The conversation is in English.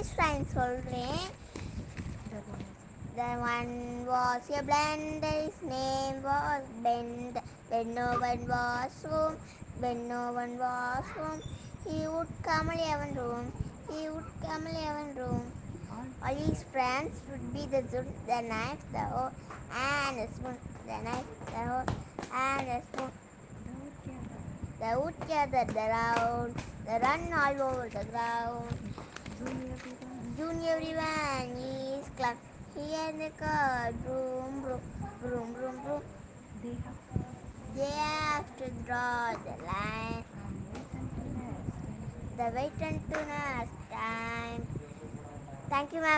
English rhyme சொல்கிறேன் Then one was a blender, his name was Bend. When no one was home, when no one was home, he would come eleven room, he would come eleven room. All his friends would be the zoom, the knife, the hoe, and the spoon, the knife, the hoe, and the spoon. The wood gathered around, they run all over the ground. Soon everyone is club. Here the car, broom, broom, broom, broom, broom. They have to draw the line. The wait until next time. Thank you, ma'am.